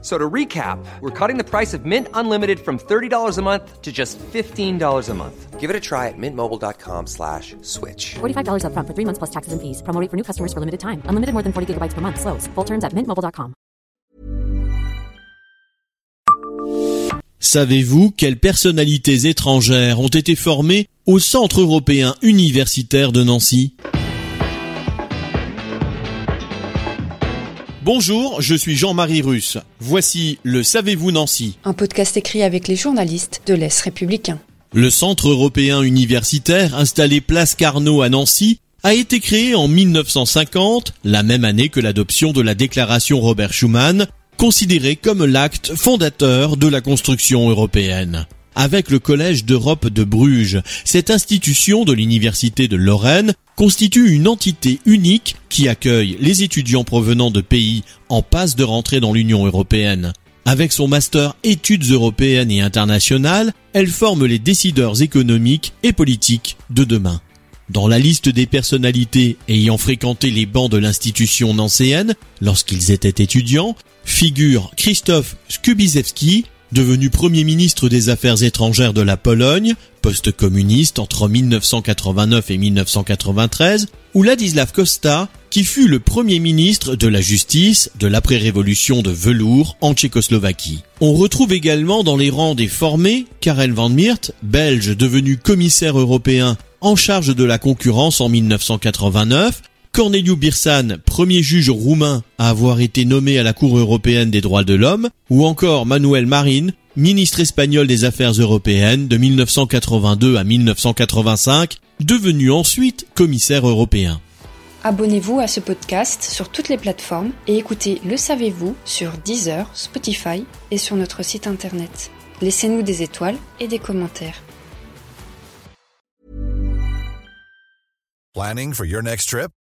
So to recap, we're cutting the price of Mint Unlimited from $30 a month to just $15 a month. Give it a try at mintmobile.com slash switch. $45 upfront for three months plus taxes and fees. Promo rate for new customers for limited time. Unlimited more than 40 gigabytes per month. Slows. Full terms at mintmobile.com. Savez-vous quelles personnalités étrangères ont été formées au Centre européen universitaire de Nancy? Bonjour, je suis Jean-Marie Russe. Voici le Savez-vous Nancy Un podcast écrit avec les journalistes de l'Est républicain. Le Centre européen universitaire installé place Carnot à Nancy a été créé en 1950, la même année que l'adoption de la déclaration Robert Schuman, considérée comme l'acte fondateur de la construction européenne. Avec le Collège d'Europe de Bruges, cette institution de l'Université de Lorraine constitue une entité unique qui accueille les étudiants provenant de pays en passe de rentrer dans l'Union européenne. Avec son master études européennes et internationales, elle forme les décideurs économiques et politiques de demain. Dans la liste des personnalités ayant fréquenté les bancs de l'institution nancéenne lorsqu'ils étaient étudiants, figure Christophe Skubizewski, devenu Premier ministre des Affaires étrangères de la Pologne, poste communiste entre 1989 et 1993, ou Ladislav Costa, qui fut le Premier ministre de la Justice de l'après-révolution de velours en Tchécoslovaquie. On retrouve également dans les rangs des formés Karel van Miert, belge devenu commissaire européen en charge de la concurrence en 1989, Corneliu Birsan, premier juge roumain à avoir été nommé à la Cour européenne des droits de l'homme, ou encore Manuel Marin, ministre espagnol des Affaires européennes de 1982 à 1985, devenu ensuite commissaire européen. Abonnez-vous à ce podcast sur toutes les plateformes et écoutez Le Savez-vous sur Deezer, Spotify et sur notre site internet. Laissez-nous des étoiles et des commentaires. Planning for your next trip?